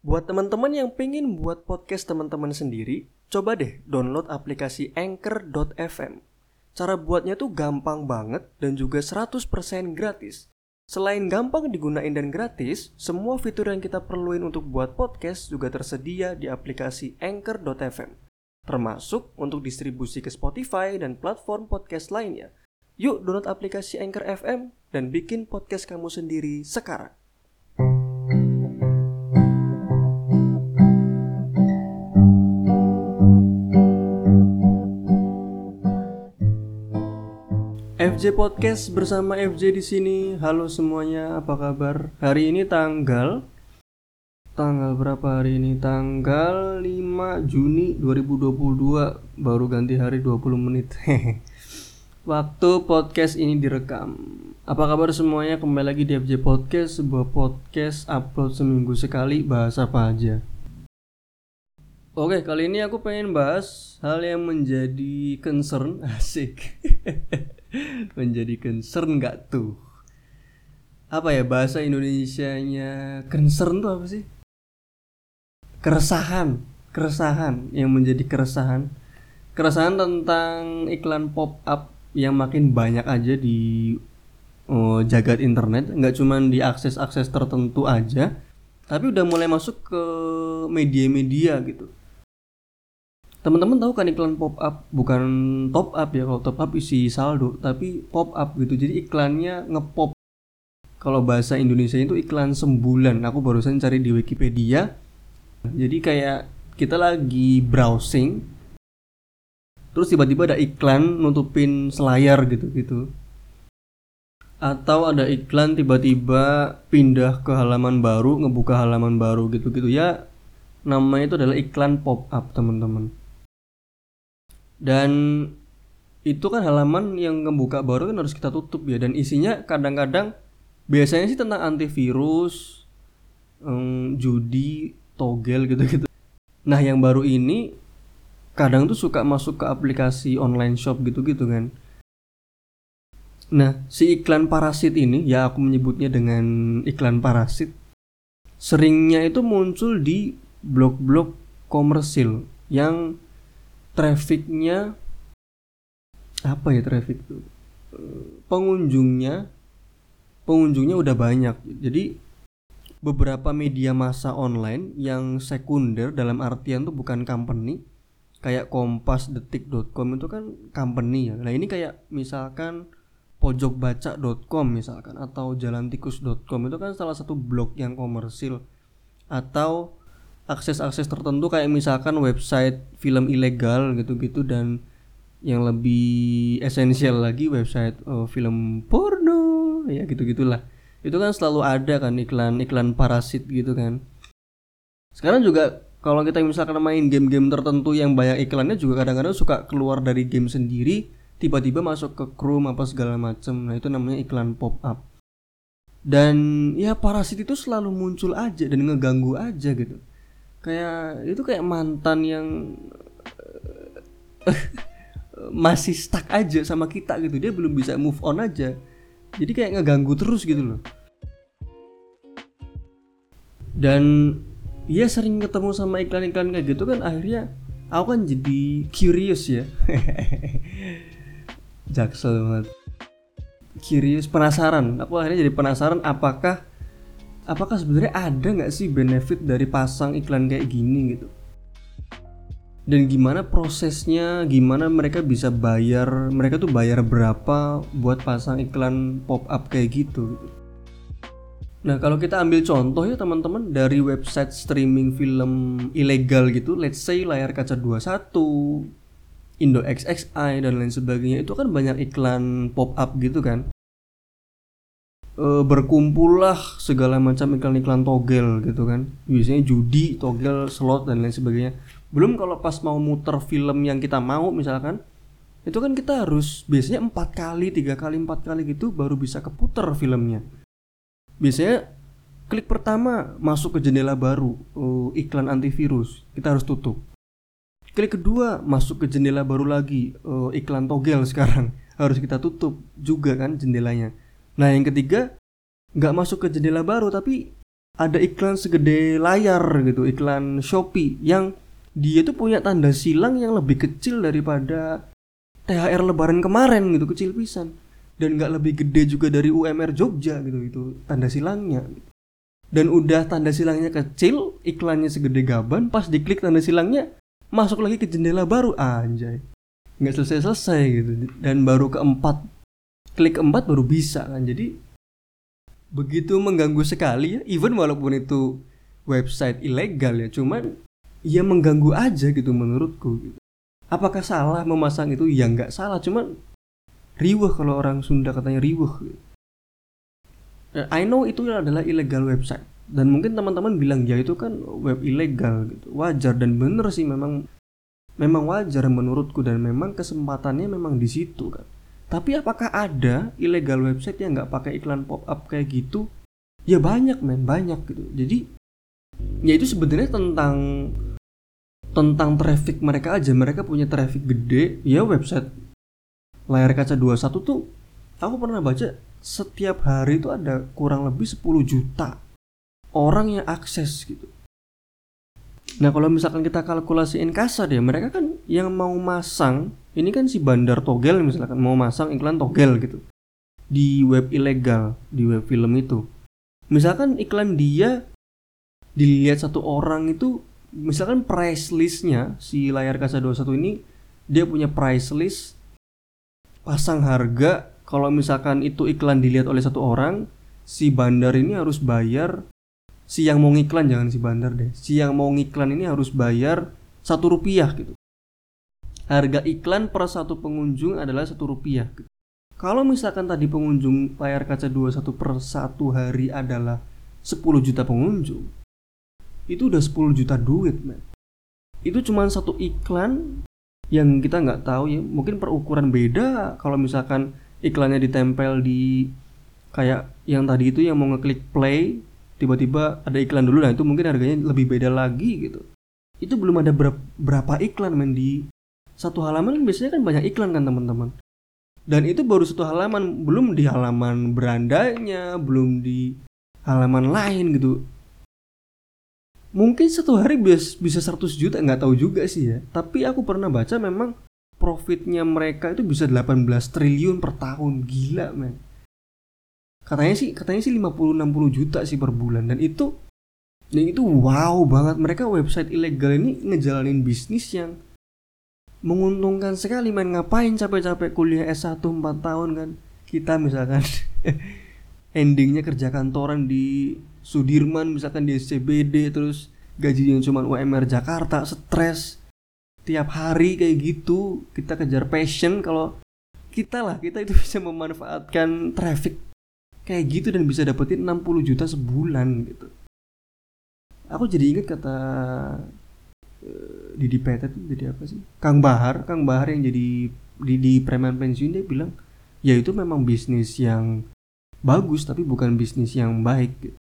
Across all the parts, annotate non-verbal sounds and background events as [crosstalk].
Buat teman-teman yang pengen buat podcast teman-teman sendiri, coba deh download aplikasi Anchor.fm. Cara buatnya tuh gampang banget dan juga 100% gratis. Selain gampang digunain dan gratis, semua fitur yang kita perluin untuk buat podcast juga tersedia di aplikasi Anchor.fm. Termasuk untuk distribusi ke Spotify dan platform podcast lainnya. Yuk download aplikasi Anchor FM dan bikin podcast kamu sendiri sekarang. FJ Podcast bersama FJ di sini. Halo semuanya, apa kabar? Hari ini tanggal tanggal berapa hari ini? Tanggal 5 Juni 2022. Baru ganti hari 20 menit. [laughs] Waktu podcast ini direkam. Apa kabar semuanya? Kembali lagi di FJ Podcast, sebuah podcast upload seminggu sekali, bahas apa aja. Oke, kali ini aku pengen bahas hal yang menjadi concern [laughs] asik. menjadi concern nggak tuh? Apa ya bahasa Indonesianya concern tuh apa sih? Keresahan, keresahan yang menjadi keresahan. Keresahan tentang iklan pop up yang makin banyak aja di oh, jagat internet, nggak cuma di akses-akses tertentu aja, tapi udah mulai masuk ke media-media gitu teman-teman tahu kan iklan pop up? Bukan top up ya kalau top up isi saldo tapi pop up gitu. Jadi iklannya ngepop. Kalau bahasa Indonesia itu iklan sembulan. Aku barusan cari di Wikipedia. Jadi kayak kita lagi browsing terus tiba-tiba ada iklan nutupin selayar gitu gitu. Atau ada iklan tiba-tiba pindah ke halaman baru ngebuka halaman baru gitu gitu ya namanya itu adalah iklan pop up teman-teman dan itu kan halaman yang ngebuka baru kan harus kita tutup ya. Dan isinya kadang-kadang biasanya sih tentang antivirus um, judi togel gitu-gitu. Nah yang baru ini kadang tuh suka masuk ke aplikasi online shop gitu-gitu kan. Nah si iklan parasit ini ya aku menyebutnya dengan iklan parasit seringnya itu muncul di blog-blog komersil yang trafficnya apa ya traffic itu pengunjungnya pengunjungnya udah banyak. Jadi beberapa media massa online yang sekunder dalam artian tuh bukan company kayak kompas detik.com itu kan company ya. Nah ini kayak misalkan pojokbaca.com misalkan atau jalantikus.com itu kan salah satu blog yang komersil atau akses-akses tertentu kayak misalkan website film ilegal gitu-gitu dan yang lebih esensial lagi website oh, film porno ya gitu-gitulah. Itu kan selalu ada kan iklan-iklan parasit gitu kan. Sekarang juga kalau kita misalkan main game-game tertentu yang banyak iklannya juga kadang-kadang suka keluar dari game sendiri tiba-tiba masuk ke Chrome apa segala macem. Nah itu namanya iklan pop up dan ya parasit itu selalu muncul aja dan ngeganggu aja gitu kayak itu kayak mantan yang [laughs] masih stuck aja sama kita gitu. Dia belum bisa move on aja. Jadi kayak ngeganggu terus gitu loh. Dan dia sering ketemu sama iklan-iklan kayak gitu kan akhirnya aku kan jadi curious ya. [laughs] Jaksel banget. Curious penasaran. Aku akhirnya jadi penasaran apakah apakah sebenarnya ada nggak sih benefit dari pasang iklan kayak gini gitu? Dan gimana prosesnya? Gimana mereka bisa bayar? Mereka tuh bayar berapa buat pasang iklan pop up kayak gitu gitu? Nah kalau kita ambil contoh ya teman-teman dari website streaming film ilegal gitu let's say layar kaca 21 Indo XXI dan lain sebagainya itu kan banyak iklan pop up gitu kan e, berkumpullah segala macam iklan-iklan togel gitu kan. Biasanya judi togel slot dan lain sebagainya. Belum kalau pas mau muter film yang kita mau misalkan itu kan kita harus biasanya empat kali tiga kali empat kali gitu baru bisa keputer filmnya. Biasanya klik pertama masuk ke jendela baru uh, iklan antivirus kita harus tutup. Klik kedua masuk ke jendela baru lagi uh, iklan togel [laughs] sekarang harus kita tutup juga kan jendelanya Nah yang ketiga nggak masuk ke jendela baru tapi ada iklan segede layar gitu iklan Shopee yang dia tuh punya tanda silang yang lebih kecil daripada THR lebaran kemarin gitu kecil pisan. Dan nggak lebih gede juga dari UMR Jogja gitu itu tanda silangnya. Dan udah tanda silangnya kecil iklannya segede gaban pas diklik tanda silangnya masuk lagi ke jendela baru anjay. Nggak selesai selesai gitu. Dan baru keempat klik keempat baru bisa kan. Jadi begitu mengganggu sekali ya. Even walaupun itu website ilegal ya cuman ya mengganggu aja gitu menurutku gitu. apakah salah memasang itu? Ya nggak salah cuman riweh kalau orang Sunda katanya riweh gitu. I know itu adalah ilegal website. Dan mungkin teman-teman bilang ya itu kan web ilegal gitu. Wajar dan bener sih memang memang wajar menurutku dan memang kesempatannya memang di situ kan tapi apakah ada ilegal website yang nggak pakai iklan pop up kayak gitu? Ya banyak men, banyak gitu. Jadi ya itu sebenarnya tentang tentang traffic mereka aja. Mereka punya traffic gede. Ya website layar kaca 21 tuh aku pernah baca setiap hari itu ada kurang lebih 10 juta orang yang akses gitu. Nah kalau misalkan kita kalkulasiin kasar ya mereka kan yang mau masang ini kan si bandar togel misalkan mau masang iklan togel gitu di web ilegal di web film itu. Misalkan iklan dia dilihat satu orang itu misalkan price listnya si layar kaca 21 ini dia punya price list pasang harga kalau misalkan itu iklan dilihat oleh satu orang si bandar ini harus bayar si yang mau ngiklan jangan si bandar deh si yang mau ngiklan ini harus bayar satu rupiah gitu harga iklan per satu pengunjung adalah satu rupiah. Kalau misalkan tadi pengunjung layar kaca 21 per satu hari adalah 10 juta pengunjung itu udah 10 juta duit man itu cuma satu iklan yang kita nggak tahu ya. Mungkin perukuran beda. Kalau misalkan iklannya ditempel di kayak yang tadi itu yang mau ngeklik play tiba-tiba ada iklan dulu nah itu mungkin harganya lebih beda lagi gitu. Itu belum ada ber berapa iklan men di satu halaman kan biasanya kan banyak iklan kan teman-teman. Dan itu baru satu halaman belum di halaman berandanya belum di halaman lain gitu. Mungkin satu hari bisa bisa 100 juta nggak tahu juga sih ya. Tapi aku pernah baca memang profitnya mereka itu bisa 18 triliun per tahun. Gila men. Katanya sih katanya sih 50 60 juta sih per bulan. Dan itu dan itu wow banget. Mereka website ilegal ini ngejalanin bisnis yang menguntungkan sekali main ngapain capek-capek kuliah S1 4 tahun kan? Kita misalkan [laughs] endingnya kerja kantoran di Sudirman misalkan di SCBD terus gajinya cuma UMR Jakarta stres. Tiap hari kayak gitu kita kejar passion. Kalau kita lah kita itu [laughs] bisa memanfaatkan traffic kayak gitu dan bisa dapetin 60 juta sebulan gitu. Aku jadi inget kata Didi Petet jadi apa sih? Kang Bahar Kang Bahar yang jadi di, di preman pensiun dia bilang ya itu memang bisnis yang bagus tapi bukan bisnis yang baik.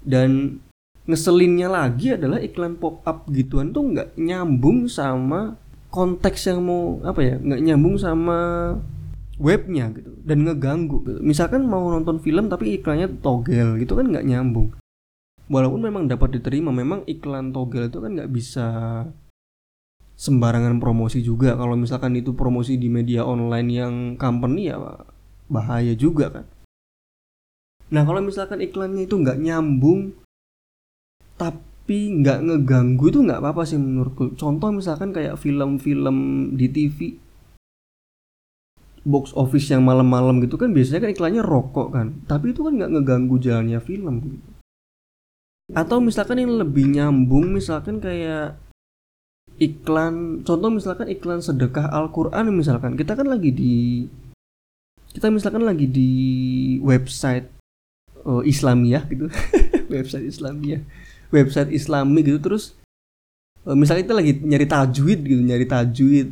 Dan ngeselinnya lagi adalah iklan pop up gituan tuh nggak nyambung sama konteks yang mau apa ya nggak nyambung sama webnya gitu dan ngeganggu gitu. misalkan mau nonton film tapi iklannya togel gitu kan nggak nyambung walaupun memang dapat diterima memang iklan togel itu kan nggak bisa sembarangan promosi juga. Kalau misalkan itu promosi di media online yang company ya bahaya juga kan. Nah kalau misalkan iklannya itu nggak nyambung tapi nggak ngeganggu itu nggak apa-apa sih menurutku. Contoh misalkan kayak film-film di TV box office yang malam-malam gitu kan biasanya kan iklannya rokok kan. Tapi itu kan nggak ngeganggu jalannya film gitu atau misalkan yang lebih nyambung misalkan kayak iklan contoh misalkan iklan sedekah Al-Quran misalkan. Kita kan lagi di kita misalkan lagi di website uh, Islamiyah gitu. [laughs] Website Islamiyah website Islami gitu. Terus uh, misalnya kita lagi nyari tajwid gitu nyari tajwid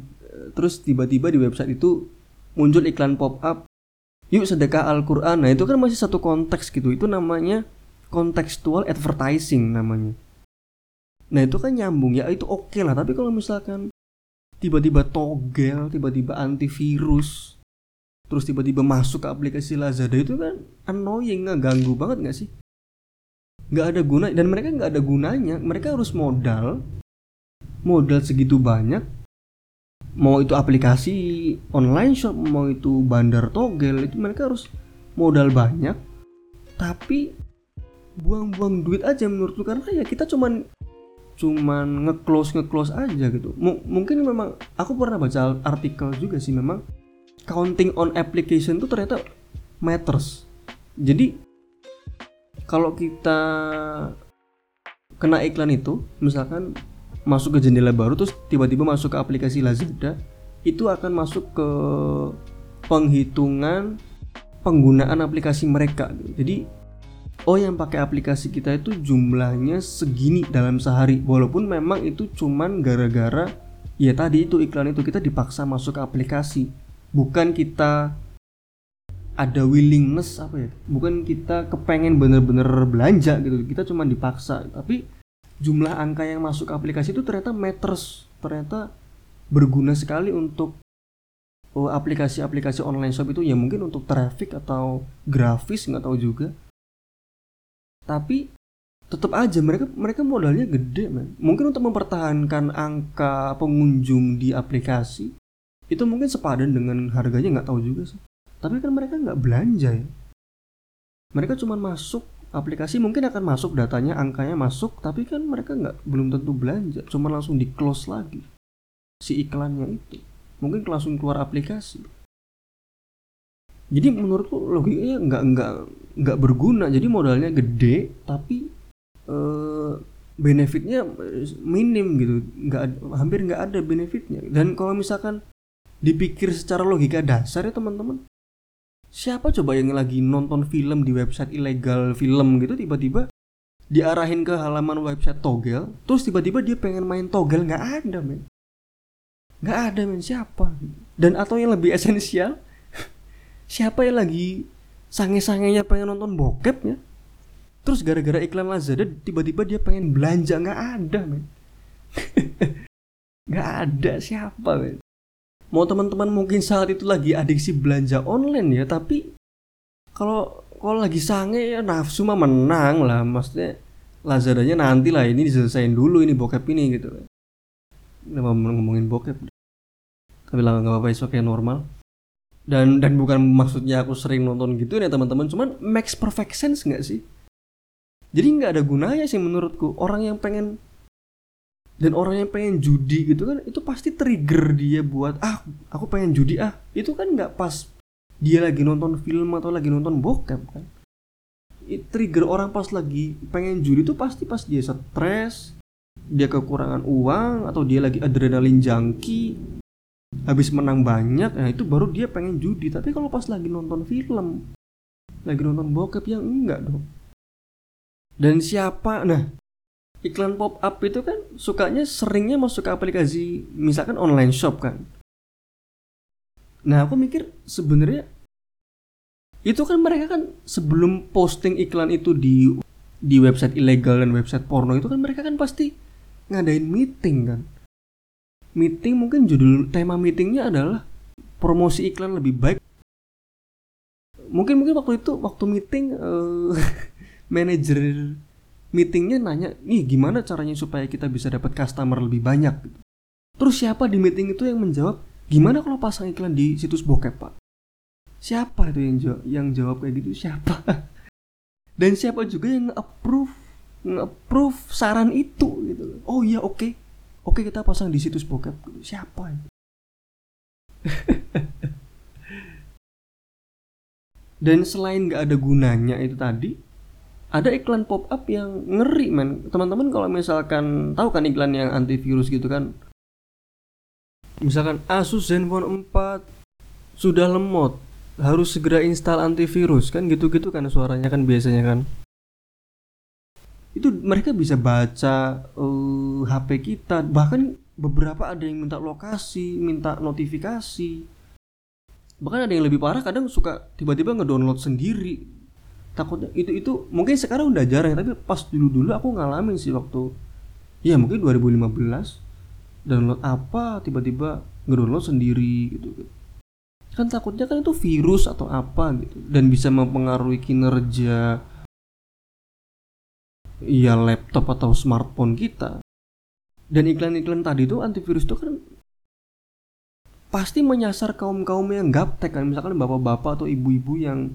terus tiba-tiba di website itu muncul iklan pop up yuk sedekah Al-Quran. Nah itu kan masih satu konteks gitu. Itu namanya kontekstual advertising namanya. Nah itu kan nyambung. Ya itu oke okay lah. Tapi kalau misalkan tiba-tiba togel tiba-tiba antivirus terus tiba-tiba masuk ke aplikasi Lazada itu kan annoying ngeganggu banget gak sih? Nggak ada guna dan mereka nggak ada gunanya. Mereka harus modal modal segitu banyak. Mau itu aplikasi online shop mau itu bandar togel itu mereka harus modal banyak. Tapi buang-buang duit aja menurutku. Karena ya kita cuman cuman nge-close nge-close aja gitu. M mungkin memang aku pernah baca artikel juga sih memang counting on application tuh ternyata matters. Jadi kalau kita kena iklan itu misalkan masuk ke jendela baru terus tiba-tiba masuk ke aplikasi Lazada itu akan masuk ke penghitungan penggunaan aplikasi mereka. Jadi oh yang pakai aplikasi kita itu jumlahnya segini dalam sehari. Walaupun memang itu cuman gara-gara ya tadi itu iklan itu kita dipaksa masuk ke aplikasi. Bukan kita ada willingness apa ya? Bukan kita kepengen bener-bener belanja gitu. Kita cuma dipaksa. Tapi jumlah angka yang masuk ke aplikasi itu ternyata matters. Ternyata berguna sekali untuk oh, aplikasi-aplikasi online shop itu. Ya mungkin untuk traffic atau grafis nggak tahu juga tapi tetap aja mereka mereka modalnya gede man. mungkin untuk mempertahankan angka pengunjung di aplikasi itu mungkin sepadan dengan harganya nggak tahu juga sih. Tapi kan mereka nggak belanja ya. Mereka cuma masuk aplikasi mungkin akan masuk datanya angkanya masuk tapi kan mereka nggak belum tentu belanja. Cuma langsung di close lagi si iklannya itu. Mungkin langsung keluar aplikasi. Jadi menurutku logikanya nggak nggak nggak berguna. Jadi modalnya gede tapi eh, benefitnya minim gitu. Nggak hampir nggak ada benefitnya. Dan kalau misalkan dipikir secara logika dasar ya teman-teman siapa coba yang lagi nonton film di website ilegal film gitu tiba-tiba diarahin ke halaman website togel terus tiba-tiba dia pengen main togel? Nggak ada men. Nggak ada men. Siapa? Dan atau yang lebih esensial [laughs] siapa yang lagi sange-sangenya pengen nonton bokep ya. Terus gara-gara iklan Lazada tiba-tiba dia pengen belanja. Nggak ada men. [laughs] Nggak ada siapa men. Mau teman-teman mungkin saat itu lagi adiksi belanja online ya. Tapi kalau kalau lagi sange ya nafsu mah menang lah. Maksudnya Lazadanya nanti lah ini diselesain dulu ini bokep ini gitu Kenapa ngomongin bokep. Tapi lah nggak apa-apa oke normal dan dan bukan maksudnya aku sering nonton gitu ya teman-teman. Cuman makes perfect sense nggak sih? Jadi nggak ada gunanya sih menurutku. Orang yang pengen dan orang yang pengen judi gitu kan itu pasti trigger dia buat ah aku pengen judi ah. Itu kan nggak pas dia lagi nonton film atau lagi nonton bokep kan. It trigger orang pas lagi pengen judi itu pasti pas dia stres dia kekurangan uang atau dia lagi adrenalin junkie habis menang banyak nah itu baru dia pengen judi. Tapi kalau pas lagi nonton film lagi nonton bokep yang enggak dong. Dan siapa nah iklan pop up itu kan sukanya seringnya masuk ke aplikasi misalkan online shop kan. Nah aku mikir sebenarnya itu kan mereka kan sebelum posting iklan itu di di website ilegal dan website porno itu kan mereka kan pasti ngadain meeting kan meeting mungkin judul tema meetingnya adalah promosi iklan lebih baik. Mungkin mungkin waktu itu waktu meeting uh, [laughs] manajer meetingnya nanya nih gimana caranya supaya kita bisa dapat customer lebih banyak? Terus siapa di meeting itu yang menjawab gimana kalau pasang iklan di situs bokep pak? Siapa itu yang jawab yang jawab kayak gitu? Siapa? [laughs] Dan siapa juga yang approve approve saran itu gitu. Oh iya oke. okay oke kita pasang di situs bokep. Siapa itu [laughs] dan selain nggak ada gunanya itu tadi ada iklan pop up yang ngeri man teman-teman kalau misalkan tahu kan iklan yang antivirus gitu kan? Misalkan Asus Zenfone 4 sudah lemot harus segera install antivirus kan gitu-gitu kan suaranya kan biasanya kan itu mereka bisa baca uh, eh, HP kita. Bahkan beberapa ada yang minta lokasi minta notifikasi. Bahkan ada yang lebih parah kadang suka tiba-tiba ngedownload sendiri. Takutnya itu itu mungkin sekarang udah jarang tapi pas dulu dulu aku ngalamin sih waktu ya mungkin 2015 download apa tiba-tiba ngedownload sendiri gitu. Kan takutnya kan itu virus atau apa gitu dan bisa mempengaruhi kinerja ya laptop atau smartphone kita. Dan iklan-iklan tadi itu antivirus itu kan pasti menyasar kaum kaum yang gaptek kan. Misalkan bapak-bapak atau ibu-ibu yang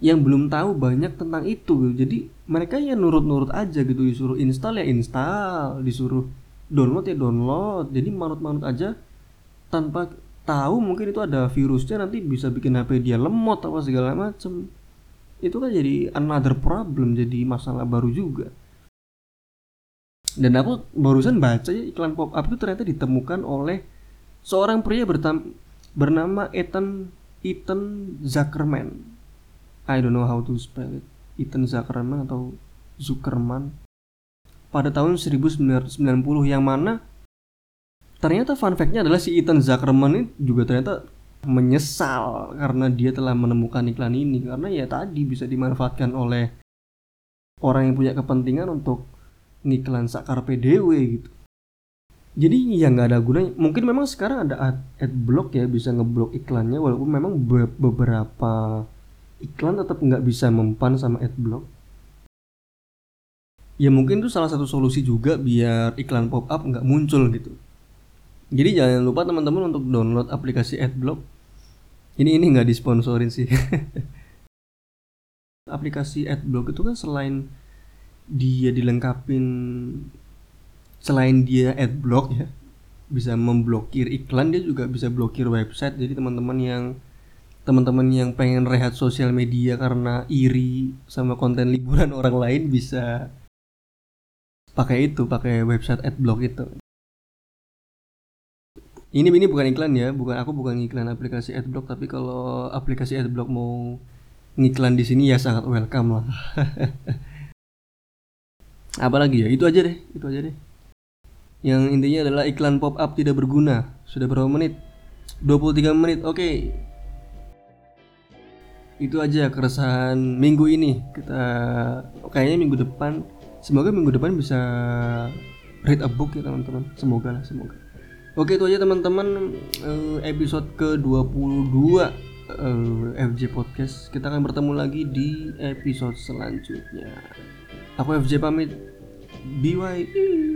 yang belum tahu banyak tentang itu gitu. jadi mereka ya nurut-nurut aja gitu. Disuruh install ya install disuruh download ya download. Jadi manut-manut aja tanpa tahu mungkin itu ada virusnya nanti bisa bikin HP dia lemot apa segala macem itu kan jadi another problem jadi masalah baru juga. Dan aku barusan baca ya iklan pop up itu ternyata ditemukan oleh seorang pria bernama Ethan Ethan Zuckerman. I don't know how to spell it. Ethan Zuckerman atau Zuckerman. Pada tahun 1990 yang mana ternyata fun fact-nya adalah si Ethan Zuckerman ini juga ternyata menyesal karena dia telah menemukan iklan ini. Karena ya tadi bisa dimanfaatkan oleh orang yang punya kepentingan untuk ngiklan sakar PDW gitu. Jadi ya nggak ada gunanya. Mungkin memang sekarang ada ad, ad block ya bisa ngeblok iklannya walaupun memang be beberapa iklan tetap nggak bisa mempan sama adblock. Ya mungkin itu salah satu solusi juga biar iklan pop up nggak muncul gitu jadi jangan lupa teman-teman untuk download aplikasi adblock. Ini ini nggak disponsorin sih. [laughs] Aplikasi adblock itu kan selain dia dilengkapin selain dia adblock ya bisa memblokir iklan dia juga bisa blokir website. Jadi teman-teman yang teman-teman yang pengen rehat sosial media karena iri sama konten liburan [laughs] orang lain bisa pakai itu pakai website adblock itu ini ini bukan iklan ya bukan aku bukan iklan aplikasi adblock tapi kalau aplikasi adblock mau ngiklan di sini ya sangat welcome lah. [laughs] Apalagi ya? Itu aja deh itu aja deh. Yang intinya adalah iklan pop up tidak berguna. Sudah berapa menit? 23 menit oke. Okay itu aja keresahan minggu ini. Kita kayaknya minggu depan semoga minggu depan bisa read a book ya teman-teman. Semoga lah semoga oke itu aja teman-teman. Eh, episode ke 22 FJ Podcast. Kita akan bertemu lagi di episode selanjutnya. Aku FJ pamit. BYE